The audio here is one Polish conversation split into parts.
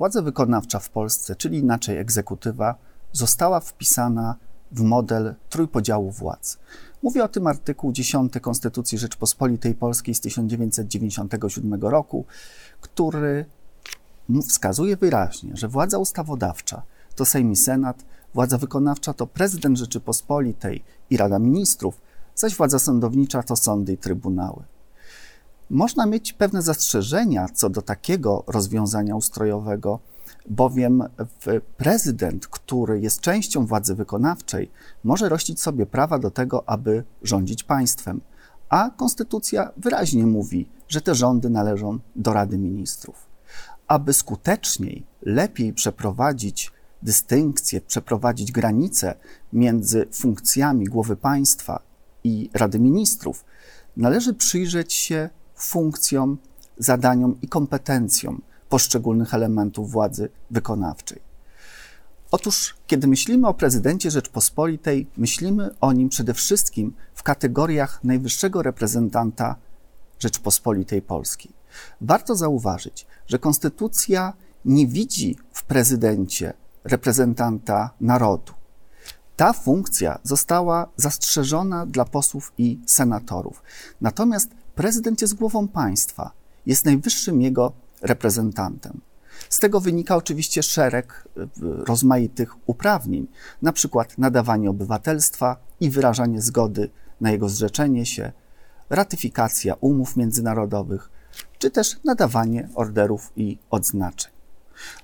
władza wykonawcza w Polsce, czyli inaczej egzekutywa, została wpisana w model trójpodziału władz. Mówi o tym artykuł 10 Konstytucji Rzeczpospolitej Polskiej z 1997 roku, który wskazuje wyraźnie, że władza ustawodawcza to Sejm i Senat, władza wykonawcza to prezydent Rzeczypospolitej i Rada Ministrów, zaś władza sądownicza to sądy i trybunały. Można mieć pewne zastrzeżenia co do takiego rozwiązania ustrojowego, bowiem prezydent, który jest częścią władzy wykonawczej, może rościć sobie prawa do tego, aby rządzić państwem, a konstytucja wyraźnie mówi, że te rządy należą do Rady Ministrów. Aby skuteczniej, lepiej przeprowadzić dystynkcję, przeprowadzić granice między funkcjami głowy państwa i Rady Ministrów, należy przyjrzeć się funkcjom, zadaniom i kompetencjom poszczególnych elementów władzy wykonawczej. Otóż, kiedy myślimy o prezydencie Rzeczpospolitej, myślimy o nim przede wszystkim w kategoriach najwyższego reprezentanta Rzeczpospolitej Polskiej. Warto zauważyć, że konstytucja nie widzi w prezydencie reprezentanta narodu. Ta funkcja została zastrzeżona dla posłów i senatorów. Natomiast prezydent jest głową państwa, jest najwyższym jego reprezentantem. Z tego wynika oczywiście szereg e, rozmaitych uprawnień, na przykład nadawanie obywatelstwa i wyrażanie zgody na jego zrzeczenie się, ratyfikacja umów międzynarodowych, czy też nadawanie orderów i odznaczeń.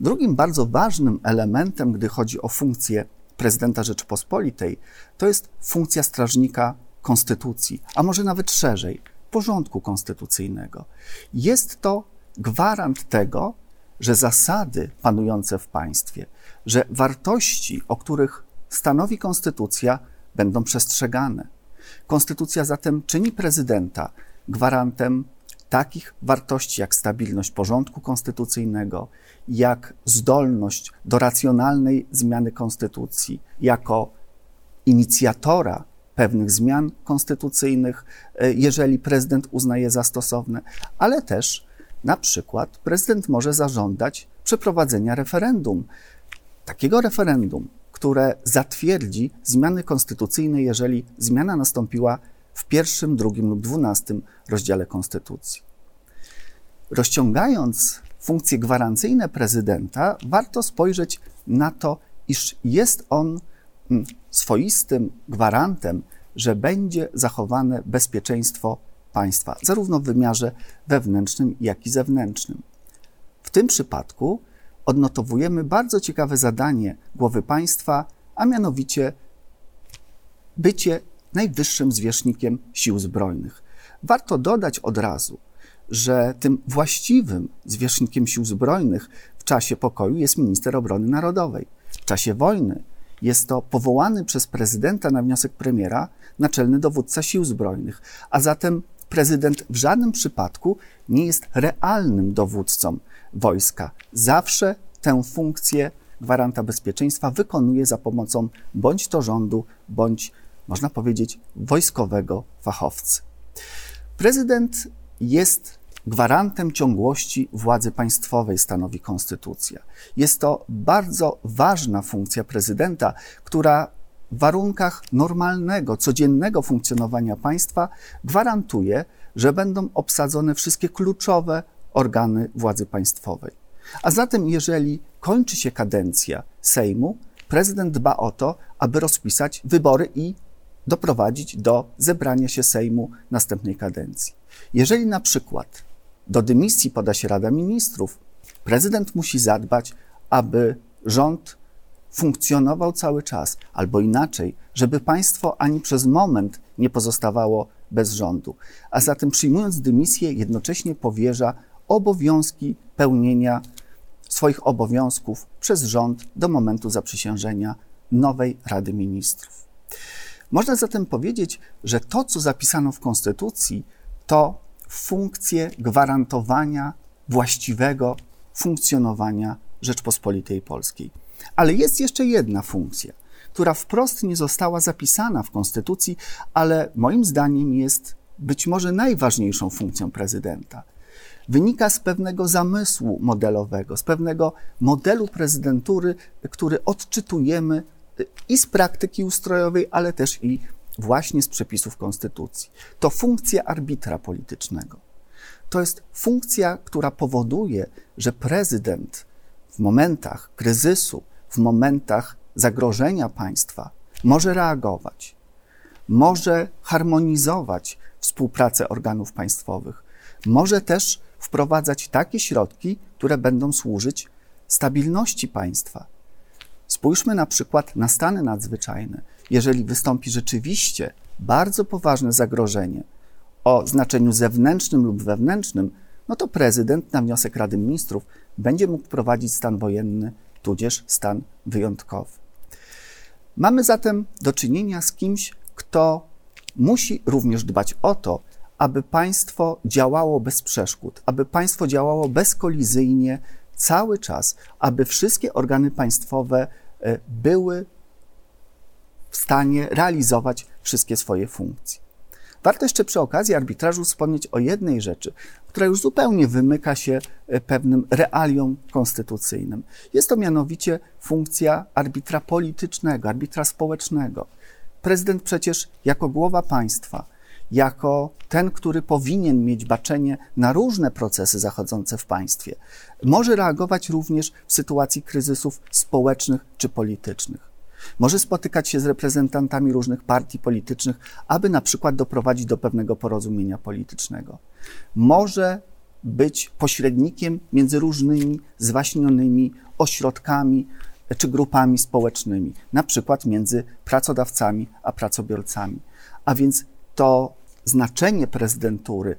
Drugim bardzo ważnym elementem, gdy chodzi o funkcję prezydenta Rzeczypospolitej, to jest funkcja strażnika konstytucji, a może nawet szerzej porządku konstytucyjnego. Jest to gwarant tego, że zasady panujące w państwie, że wartości, o których stanowi konstytucja, będą przestrzegane. Konstytucja zatem czyni prezydenta gwarantem takich wartości jak stabilność porządku konstytucyjnego, jak zdolność do racjonalnej zmiany konstytucji, jako inicjatora pewnych zmian konstytucyjnych, e, jeżeli prezydent uznaje za stosowne, ale też na przykład prezydent może zażądać przeprowadzenia referendum. Takiego referendum, które zatwierdzi zmiany konstytucyjne, jeżeli zmiana nastąpiła w pierwszym, drugim lub dwunastym rozdziale Konstytucji. Rozciągając funkcje gwarancyjne prezydenta, warto spojrzeć na to, iż jest on swoistym gwarantem, że będzie zachowane bezpieczeństwo państwa, zarówno w wymiarze wewnętrznym, jak i zewnętrznym. W tym przypadku odnotowujemy bardzo ciekawe zadanie głowy państwa, a mianowicie bycie najwyższym zwierzchnikiem sił zbrojnych. Warto dodać od razu, że tym właściwym zwierzchnikiem sił zbrojnych w czasie pokoju jest minister obrony narodowej. W czasie wojny jest to powołany przez prezydenta na wniosek premiera naczelny dowódca sił zbrojnych, a zatem prezydent w żadnym przypadku nie jest realnym dowódcą wojska. Zawsze tę funkcję gwaranta bezpieczeństwa wykonuje za pomocą bądź to rządu, bądź można powiedzieć wojskowego fachowcy. Prezydent jest gwarantem ciągłości władzy państwowej, stanowi konstytucja. Jest to bardzo ważna funkcja prezydenta, która w warunkach normalnego, codziennego funkcjonowania państwa gwarantuje, że będą obsadzone wszystkie kluczowe organy władzy państwowej. A zatem, jeżeli kończy się kadencja Sejmu, prezydent dba o to, aby rozpisać wybory i doprowadzić do zebrania się Sejmu następnej kadencji. Jeżeli na przykład do dymisji poda się Rada Ministrów, prezydent musi zadbać, aby rząd funkcjonował cały czas, albo inaczej, żeby państwo ani przez moment nie pozostawało bez rządu. A zatem przyjmując dymisję, jednocześnie powierza obowiązki pełnienia swoich obowiązków przez rząd do momentu zaprzysiężenia nowej Rady Ministrów. Można zatem powiedzieć, że to, co zapisano w Konstytucji, to funkcje gwarantowania właściwego funkcjonowania Rzeczpospolitej Polskiej. Ale jest jeszcze jedna funkcja, która wprost nie została zapisana w Konstytucji, ale moim zdaniem jest być może najważniejszą funkcją prezydenta. wynika z pewnego zamysłu modelowego, z pewnego modelu prezydentury, który odczytujemy i z praktyki ustrojowej, ale też i właśnie z przepisów konstytucji. To funkcja arbitra politycznego. To jest funkcja, która powoduje, że prezydent w momentach kryzysu, w momentach zagrożenia państwa może reagować, może harmonizować współpracę organów państwowych, może też wprowadzać takie środki, które będą służyć stabilności państwa. Spójrzmy na przykład na stany nadzwyczajne. Jeżeli wystąpi rzeczywiście bardzo poważne zagrożenie o znaczeniu zewnętrznym lub wewnętrznym, no to prezydent na wniosek Rady Ministrów będzie mógł prowadzić stan wojenny, tudzież stan wyjątkowy. Mamy zatem do czynienia z kimś, kto musi również dbać o to, aby państwo działało bez przeszkód, aby państwo działało bezkolizyjnie cały czas, aby wszystkie organy państwowe były w stanie realizować wszystkie swoje funkcje. Warto jeszcze przy okazji arbitrażu wspomnieć o jednej rzeczy, która już zupełnie wymyka się e, pewnym realiom konstytucyjnym. Jest to mianowicie funkcja arbitra politycznego, arbitra społecznego. Prezydent przecież jako głowa państwa, jako ten, który powinien mieć baczenie na różne procesy zachodzące w państwie, może reagować również w sytuacji kryzysów społecznych czy politycznych. Może spotykać się z reprezentantami różnych partii politycznych, aby na przykład doprowadzić do pewnego porozumienia politycznego. Może być pośrednikiem między różnymi zwaśnionymi ośrodkami czy grupami społecznymi, na przykład między pracodawcami a pracobiorcami. A więc to znaczenie prezydentury,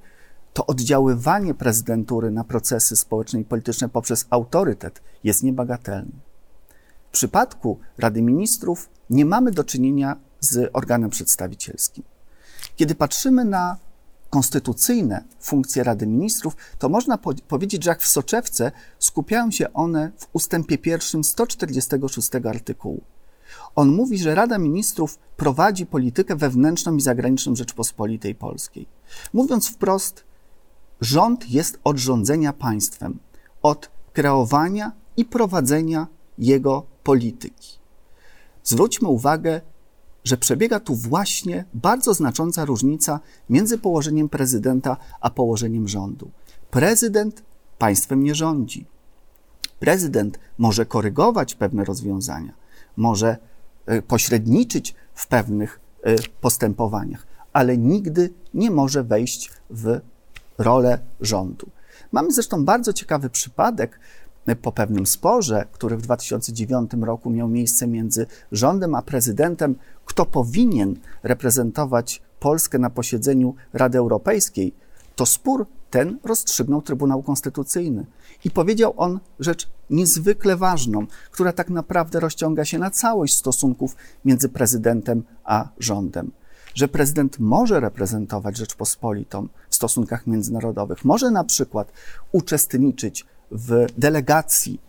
to oddziaływanie prezydentury na procesy społeczne i polityczne poprzez autorytet jest niebagatelne. W przypadku Rady Ministrów nie mamy do czynienia z organem przedstawicielskim. Kiedy patrzymy na konstytucyjne funkcje Rady Ministrów, to można po powiedzieć, że jak w soczewce skupiają się one w ustępie pierwszym 146 artykułu. On mówi, że Rada Ministrów prowadzi politykę wewnętrzną i zagraniczną Rzeczpospolitej Polskiej. Mówiąc wprost, rząd jest od rządzenia państwem, od kreowania i prowadzenia jego polityki. Zwróćmy uwagę, że przebiega tu właśnie bardzo znacząca różnica między położeniem prezydenta a położeniem rządu. Prezydent państwem nie rządzi. Prezydent może korygować pewne rozwiązania, może e, pośredniczyć w pewnych e, postępowaniach, ale nigdy nie może wejść w rolę rządu. Mamy zresztą bardzo ciekawy przypadek po pewnym sporze, który w 2009 roku miał miejsce między rządem a prezydentem, kto powinien reprezentować Polskę na posiedzeniu Rady Europejskiej, to spór ten rozstrzygnął Trybunał Konstytucyjny. I powiedział on rzecz niezwykle ważną, która tak naprawdę rozciąga się na całość stosunków między prezydentem a rządem. Że prezydent może reprezentować Rzeczpospolitą w stosunkach międzynarodowych, może na przykład uczestniczyć w delegacji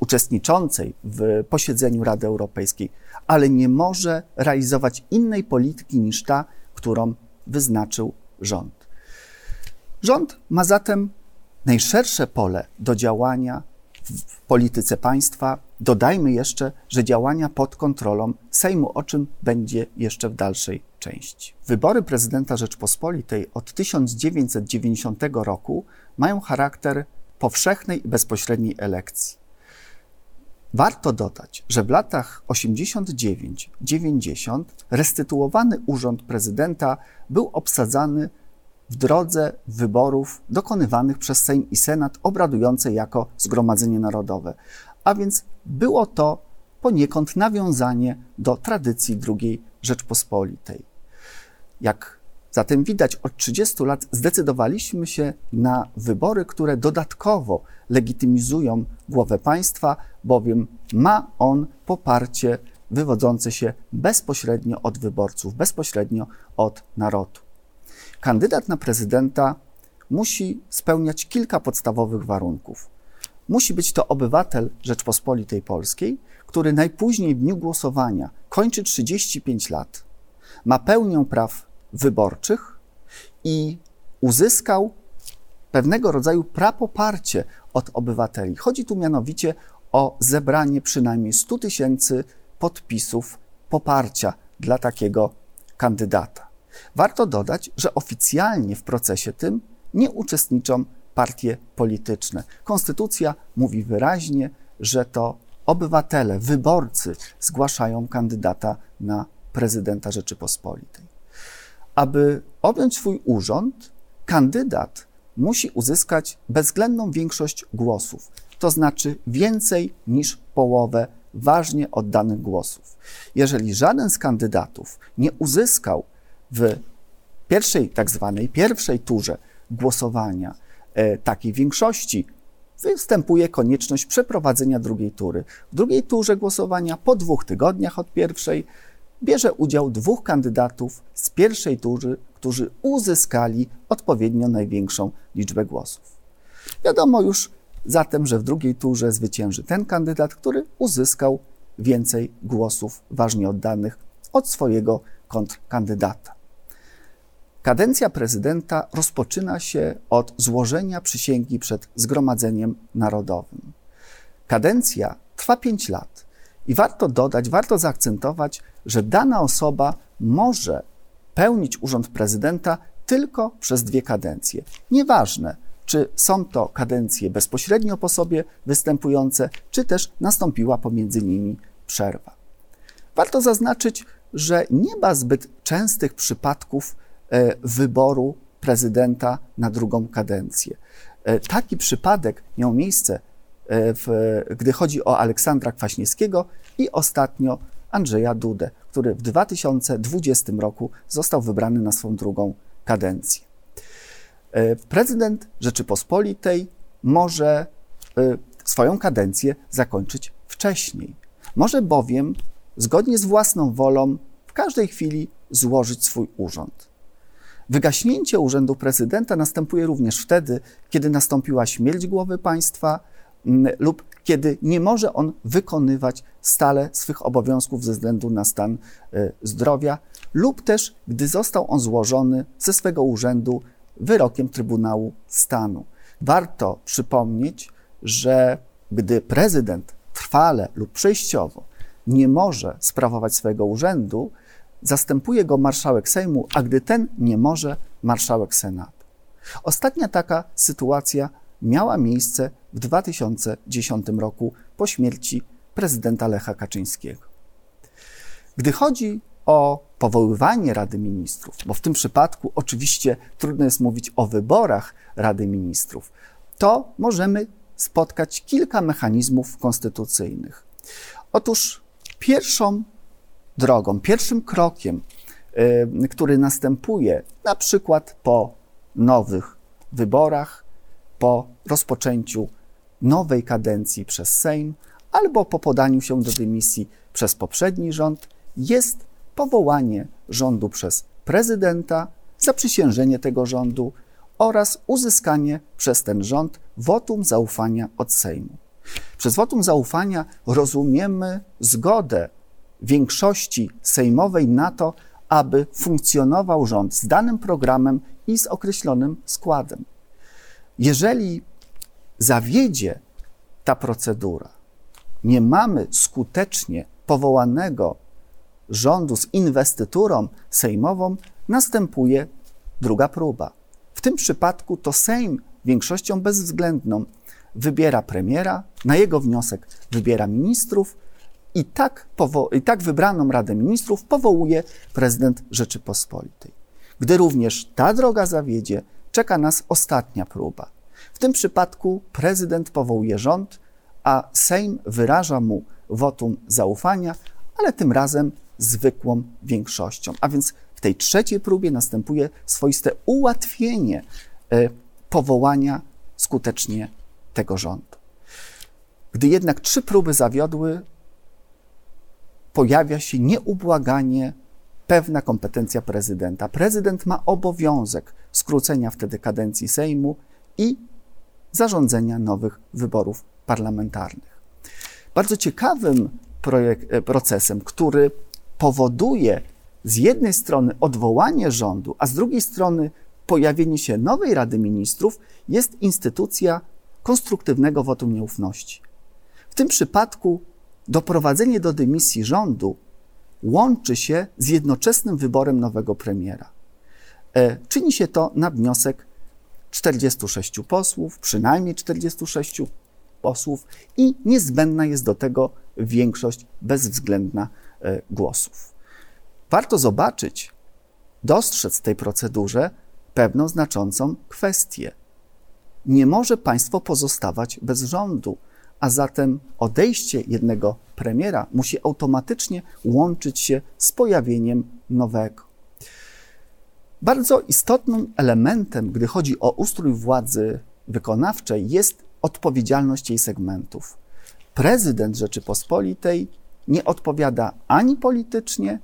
uczestniczącej w posiedzeniu Rady Europejskiej, ale nie może realizować innej polityki niż ta, którą wyznaczył rząd. Rząd ma zatem najszersze pole do działania w polityce państwa. Dodajmy jeszcze, że działania pod kontrolą Sejmu, o czym będzie jeszcze w dalszej części. Wybory prezydenta Rzeczpospolitej od 1990 roku mają charakter powszechnej i bezpośredniej elekcji. Warto dodać, że w latach 89-90 restytuowany urząd prezydenta był obsadzany w drodze wyborów dokonywanych przez Sejm i Senat, obradujące jako Zgromadzenie Narodowe. A więc było to poniekąd nawiązanie do tradycji II Rzeczpospolitej. Jak Zatem widać, od 30 lat zdecydowaliśmy się na wybory, które dodatkowo legitymizują głowę państwa, bowiem ma on poparcie wywodzące się bezpośrednio od wyborców, bezpośrednio od narodu. Kandydat na prezydenta musi spełniać kilka podstawowych warunków. Musi być to obywatel Rzeczpospolitej Polskiej, który najpóźniej w dniu głosowania kończy 35 lat, ma pełnię praw wyborczych i uzyskał pewnego rodzaju prapoparcie od obywateli. Chodzi tu mianowicie o zebranie przynajmniej 100 tysięcy podpisów poparcia dla takiego kandydata. Warto dodać, że oficjalnie w procesie tym nie uczestniczą partie polityczne. Konstytucja mówi wyraźnie, że to obywatele, wyborcy zgłaszają kandydata na prezydenta Rzeczypospolitej. Aby objąć swój urząd, kandydat musi uzyskać bezwzględną większość głosów, to znaczy więcej niż połowę ważnie oddanych głosów. Jeżeli żaden z kandydatów nie uzyskał w pierwszej, tak zwanej pierwszej turze głosowania e, takiej większości, występuje konieczność przeprowadzenia drugiej tury. W drugiej turze głosowania, po dwóch tygodniach od pierwszej, bierze udział dwóch kandydatów z pierwszej tury, którzy uzyskali odpowiednio największą liczbę głosów. Wiadomo już zatem, że w drugiej turze zwycięży ten kandydat, który uzyskał więcej głosów ważnie oddanych od swojego kontrkandydata. Kadencja prezydenta rozpoczyna się od złożenia przysięgi przed Zgromadzeniem Narodowym. Kadencja trwa pięć lat i warto dodać, warto zaakcentować, że dana osoba może pełnić urząd prezydenta tylko przez dwie kadencje. Nieważne, czy są to kadencje bezpośrednio po sobie występujące, czy też nastąpiła pomiędzy nimi przerwa. Warto zaznaczyć, że nie ma zbyt częstych przypadków wyboru prezydenta na drugą kadencję. E, taki przypadek miał miejsce, e, w, gdy chodzi o Aleksandra Kwaśniewskiego i ostatnio Andrzeja Dudę, który w 2020 roku został wybrany na swą drugą kadencję. E, prezydent Rzeczypospolitej może e, swoją kadencję zakończyć wcześniej. Może bowiem, zgodnie z własną wolą, w każdej chwili złożyć swój urząd. Wygaśnięcie urzędu prezydenta następuje również wtedy, kiedy nastąpiła śmierć głowy państwa lub kiedy nie może on wykonywać stale swych obowiązków ze względu na stan e, zdrowia, lub też gdy został on złożony ze swego urzędu wyrokiem Trybunału Stanu. Warto przypomnieć, że gdy prezydent trwale lub przejściowo nie może sprawować swojego urzędu, zastępuje go marszałek Sejmu, a gdy ten nie może, marszałek Senatu. Ostatnia taka sytuacja miała miejsce w 2010 roku po śmierci prezydenta Lecha Kaczyńskiego. Gdy chodzi o powoływanie Rady Ministrów, bo w tym przypadku oczywiście trudno jest mówić o wyborach Rady Ministrów, to możemy spotkać kilka mechanizmów konstytucyjnych. Otóż pierwszą drogą, pierwszym krokiem, y, który następuje na przykład po nowych wyborach, po rozpoczęciu nowej kadencji przez Sejm albo po podaniu się do dymisji przez poprzedni rząd, jest powołanie rządu przez prezydenta, zaprzysiężenie tego rządu oraz uzyskanie przez ten rząd wotum zaufania od Sejmu. Przez wotum zaufania rozumiemy zgodę większości sejmowej na to, aby funkcjonował rząd z danym programem i z określonym składem. Jeżeli zawiedzie ta procedura, nie mamy skutecznie powołanego rządu z inwestyturą sejmową, następuje druga próba. W tym przypadku to Sejm większością bezwzględną wybiera premiera, na jego wniosek wybiera ministrów i tak, i tak wybraną Radę Ministrów powołuje prezydent Rzeczypospolitej. Gdy również ta droga zawiedzie, czeka nas ostatnia próba. W tym przypadku prezydent powołuje rząd, a Sejm wyraża mu wotum zaufania, ale tym razem zwykłą większością. A więc w tej trzeciej próbie następuje swoiste ułatwienie e, powołania skutecznie tego rządu. Gdy jednak trzy próby zawiodły, pojawia się nieubłaganie pewna kompetencja prezydenta. Prezydent ma obowiązek skrócenia wtedy kadencji Sejmu i zarządzenia nowych wyborów parlamentarnych. Bardzo ciekawym e, procesem, który powoduje z jednej strony odwołanie rządu, a z drugiej strony pojawienie się nowej Rady Ministrów jest instytucja konstruktywnego wotum nieufności. W tym przypadku doprowadzenie do dymisji rządu łączy się z jednoczesnym wyborem nowego premiera. E, czyni się to na wniosek 46 posłów, przynajmniej 46 posłów, i niezbędna jest do tego większość bezwzględna e, głosów. Warto zobaczyć, dostrzec w tej procedurze pewną znaczącą kwestię. Nie może państwo pozostawać bez rządu, a zatem odejście jednego premiera musi automatycznie łączyć się z pojawieniem nowego. Bardzo istotnym elementem, gdy chodzi o ustrój władzy wykonawczej, jest odpowiedzialność jej segmentów. Prezydent Rzeczypospolitej nie odpowiada ani politycznie,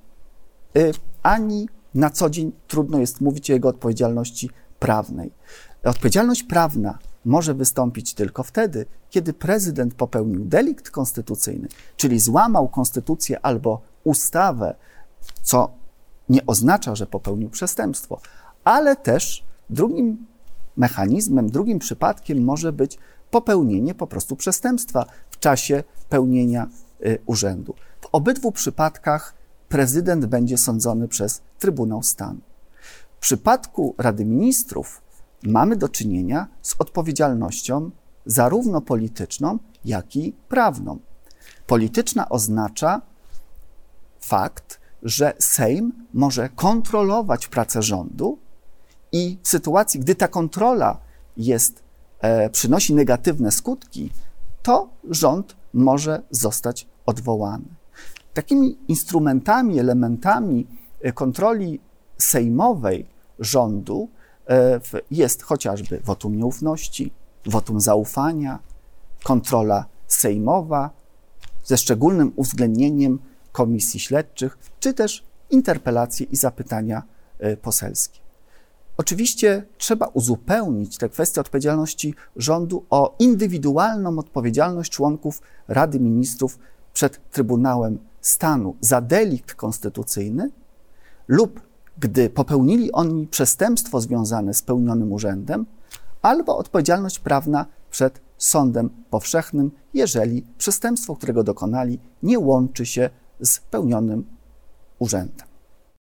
y, ani na co dzień trudno jest mówić o jego odpowiedzialności prawnej. Odpowiedzialność prawna może wystąpić tylko wtedy, kiedy prezydent popełnił delikt konstytucyjny, czyli złamał konstytucję albo ustawę, co nie oznacza, że popełnił przestępstwo, ale też drugim mechanizmem, drugim przypadkiem może być popełnienie po prostu przestępstwa w czasie pełnienia y, urzędu. W obydwu przypadkach prezydent będzie sądzony przez Trybunał Stanu. W przypadku Rady Ministrów mamy do czynienia z odpowiedzialnością zarówno polityczną, jak i prawną. Polityczna oznacza fakt, że Sejm może kontrolować pracę rządu i w sytuacji, gdy ta kontrola jest, e, przynosi negatywne skutki, to rząd może zostać odwołany. Takimi instrumentami, elementami e, kontroli sejmowej rządu jest chociażby wotum nieufności, wotum zaufania, kontrola sejmowa ze szczególnym uwzględnieniem komisji śledczych, czy też interpelacje i zapytania e, poselskie. Oczywiście trzeba uzupełnić te kwestie odpowiedzialności rządu o indywidualną odpowiedzialność członków Rady Ministrów przed Trybunałem Stanu za delikt konstytucyjny lub gdy popełnili oni przestępstwo związane z pełnionym urzędem, albo odpowiedzialność prawna przed sądem powszechnym, jeżeli przestępstwo, którego dokonali, nie łączy się z pełnionym urzędem.